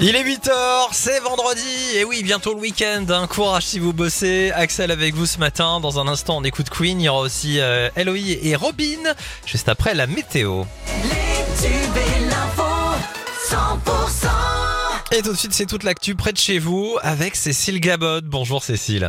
Il est 8h, c'est vendredi, et oui, bientôt le week-end. Un courage si vous bossez. Axel avec vous ce matin. Dans un instant, on écoute Queen. Il y aura aussi euh, Eloï et Robin, juste après la météo. Et tout de suite, c'est toute l'actu près de chez vous avec Cécile Gabod. Bonjour Cécile.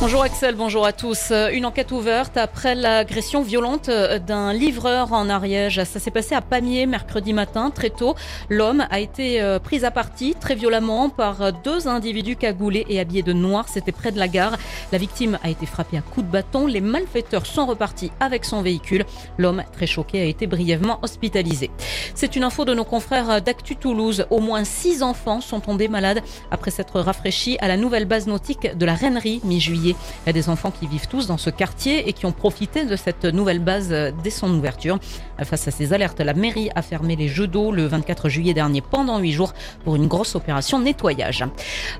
Bonjour Axel, bonjour à tous. Une enquête ouverte après l'agression violente d'un livreur en Ariège. Ça s'est passé à Pamiers mercredi matin, très tôt. L'homme a été euh, pris à partie très violemment par deux individus cagoulés et habillés de noir. C'était près de la gare. La victime a été frappée à coups de bâton. Les malfaiteurs sont repartis avec son véhicule. L'homme, très choqué, a été brièvement hospitalisé. C'est une info de nos confrères d'Actu Toulouse. Au moins six enfants sont tombés malades après s'être rafraîchis à la nouvelle base nautique de la Reinerie mi-juillet. Il y a des enfants qui vivent tous dans ce quartier et qui ont profité de cette nouvelle base dès son ouverture. Face à ces alertes, la mairie a fermé les jeux d'eau le 24 juillet dernier pendant huit jours pour une grosse opération nettoyage.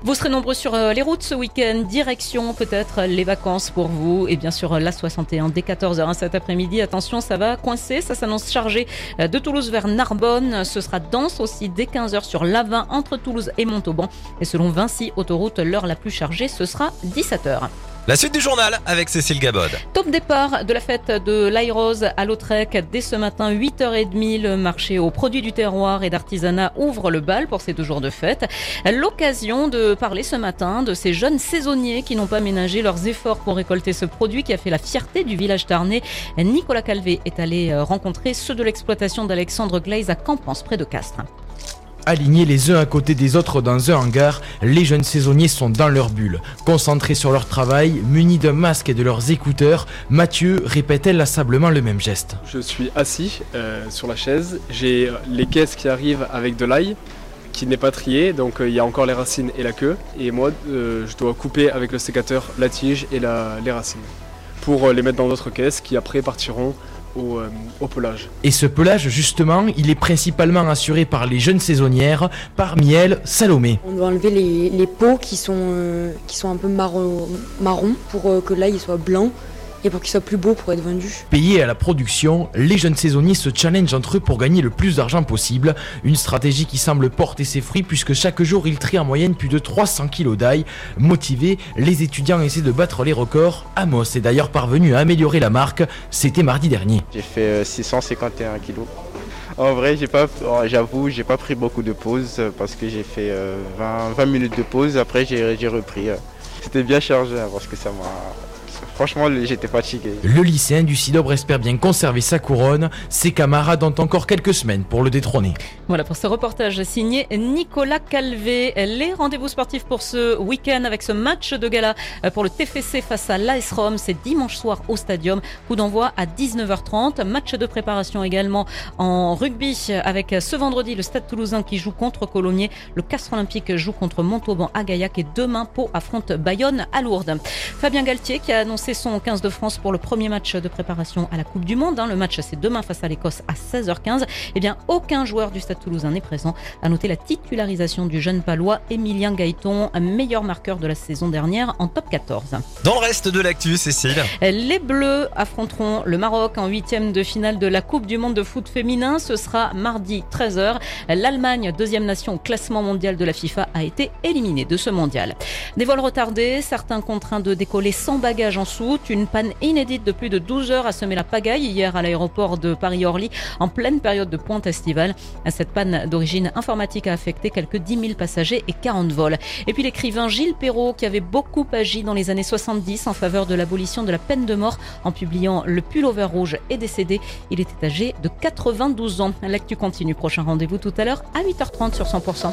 Vous serez nombreux sur euh, les routes ce week-end. Direction peut-être les vacances pour vous et bien sûr la 61 dès 14h cet après-midi. Attention, ça va coincer, ça s'annonce chargé euh, de Toulouse vers Narbonne. Ce sera dense aussi dès 15h sur l'A20 entre Toulouse et Montauban. Et selon Vinci Autoroute, l'heure la plus chargée, ce sera 17h. La suite du journal avec Cécile Gabod. Top départ de la fête de l'Airose à Lautrec. Dès ce matin, 8h30, le marché aux produits du terroir et d'artisanat ouvre le bal pour ces deux jours de fête. L'occasion de parler ce matin de ces jeunes saisonniers qui n'ont pas ménagé leurs efforts pour récolter ce produit qui a fait la fierté du village tarnais. Nicolas Calvé est allé rencontrer ceux de l'exploitation d'Alexandre Glaise à Campance, près de Castres. Alignés les uns à côté des autres dans un hangar, les jeunes saisonniers sont dans leur bulle. Concentrés sur leur travail, munis d'un masque et de leurs écouteurs, Mathieu répète inlassablement le même geste. Je suis assis euh, sur la chaise, j'ai les caisses qui arrivent avec de l'ail qui n'est pas trié, donc euh, il y a encore les racines et la queue. Et moi, euh, je dois couper avec le sécateur la tige et les racines pour euh, les mettre dans d'autres caisses qui après partiront au, euh, au, pelage. Et ce pelage, justement, il est principalement assuré par les jeunes saisonnières, parmi elles Salomé. On doit enlever les, les peaux qui sont, euh, qui sont un peu marron, marron pour euh, que l'ail soit blanc et pour qu'il soit plus beau pour être vendu. Payés à la production, les jeunes saisonniers se challengent entre eux pour gagner le plus d'argent possible. Une stratégie qui semble porter ses fruits puisque chaque jour ils trient en moyenne plus de 300 kilos d'ail. Motivés, les étudiants essaient de battre les records. Amos est d'ailleurs parvenu à améliorer la marque. C'était mardi dernier. J'ai fait 651 kilos. En vrai, j'ai pas, j'avoue, j'ai pas pris beaucoup de pauses parce que j'ai fait 20, 20 minutes de pause. Après, j'ai repris. C'était bien chargé hein, parce que ça m'a Franchement, j'étais fatigué. Le lycéen du Sidobre espère bien conserver sa couronne. Ses camarades ont encore quelques semaines pour le détrôner. Voilà pour ce reportage signé Nicolas Calvé. Les rendez-vous sportifs pour ce week-end avec ce match de gala pour le TFC face à l'AS Rome. C'est dimanche soir au Stadium. Coup d'envoi à 19h30. Match de préparation également en rugby avec ce vendredi le Stade Toulousain qui joue contre Colognier. Le Castre Olympique joue contre Montauban à Gaillac et demain Pau affronte Bayonne à Lourdes. Fabien Galtier qui a annoncé son 15 de France pour le premier match de préparation à la Coupe du Monde. Hein. Le match, c'est demain face à l'Écosse à 16h15. Eh bien, aucun joueur du Stade toulousain n'est présent. À noter la titularisation du jeune palois Emilien Gaëton, meilleur marqueur de la saison dernière en top 14. Dans le reste de l'actu, Cécile. Les Bleus affronteront le Maroc en huitième de finale de la Coupe du Monde de foot féminin. Ce sera mardi 13h. L'Allemagne, deuxième nation au classement mondial de la FIFA, a été éliminée de ce mondial. Des vols retardés, certains contraints de décoller sans bagage en Une panne inédite de plus de 12 heures a semé la pagaille hier à l'aéroport de Paris-Orly en pleine période de pointe estivale. Cette panne d'origine informatique a affecté quelques 10 000 passagers et 40 vols. Et puis l'écrivain Gilles Perrault qui avait beaucoup agi dans les années 70 en faveur de l'abolition de la peine de mort en publiant Le Pullover Rouge est décédé. Il était âgé de 92 ans. L'actu continue. Prochain rendez-vous tout à l'heure à 8h30 sur 100%.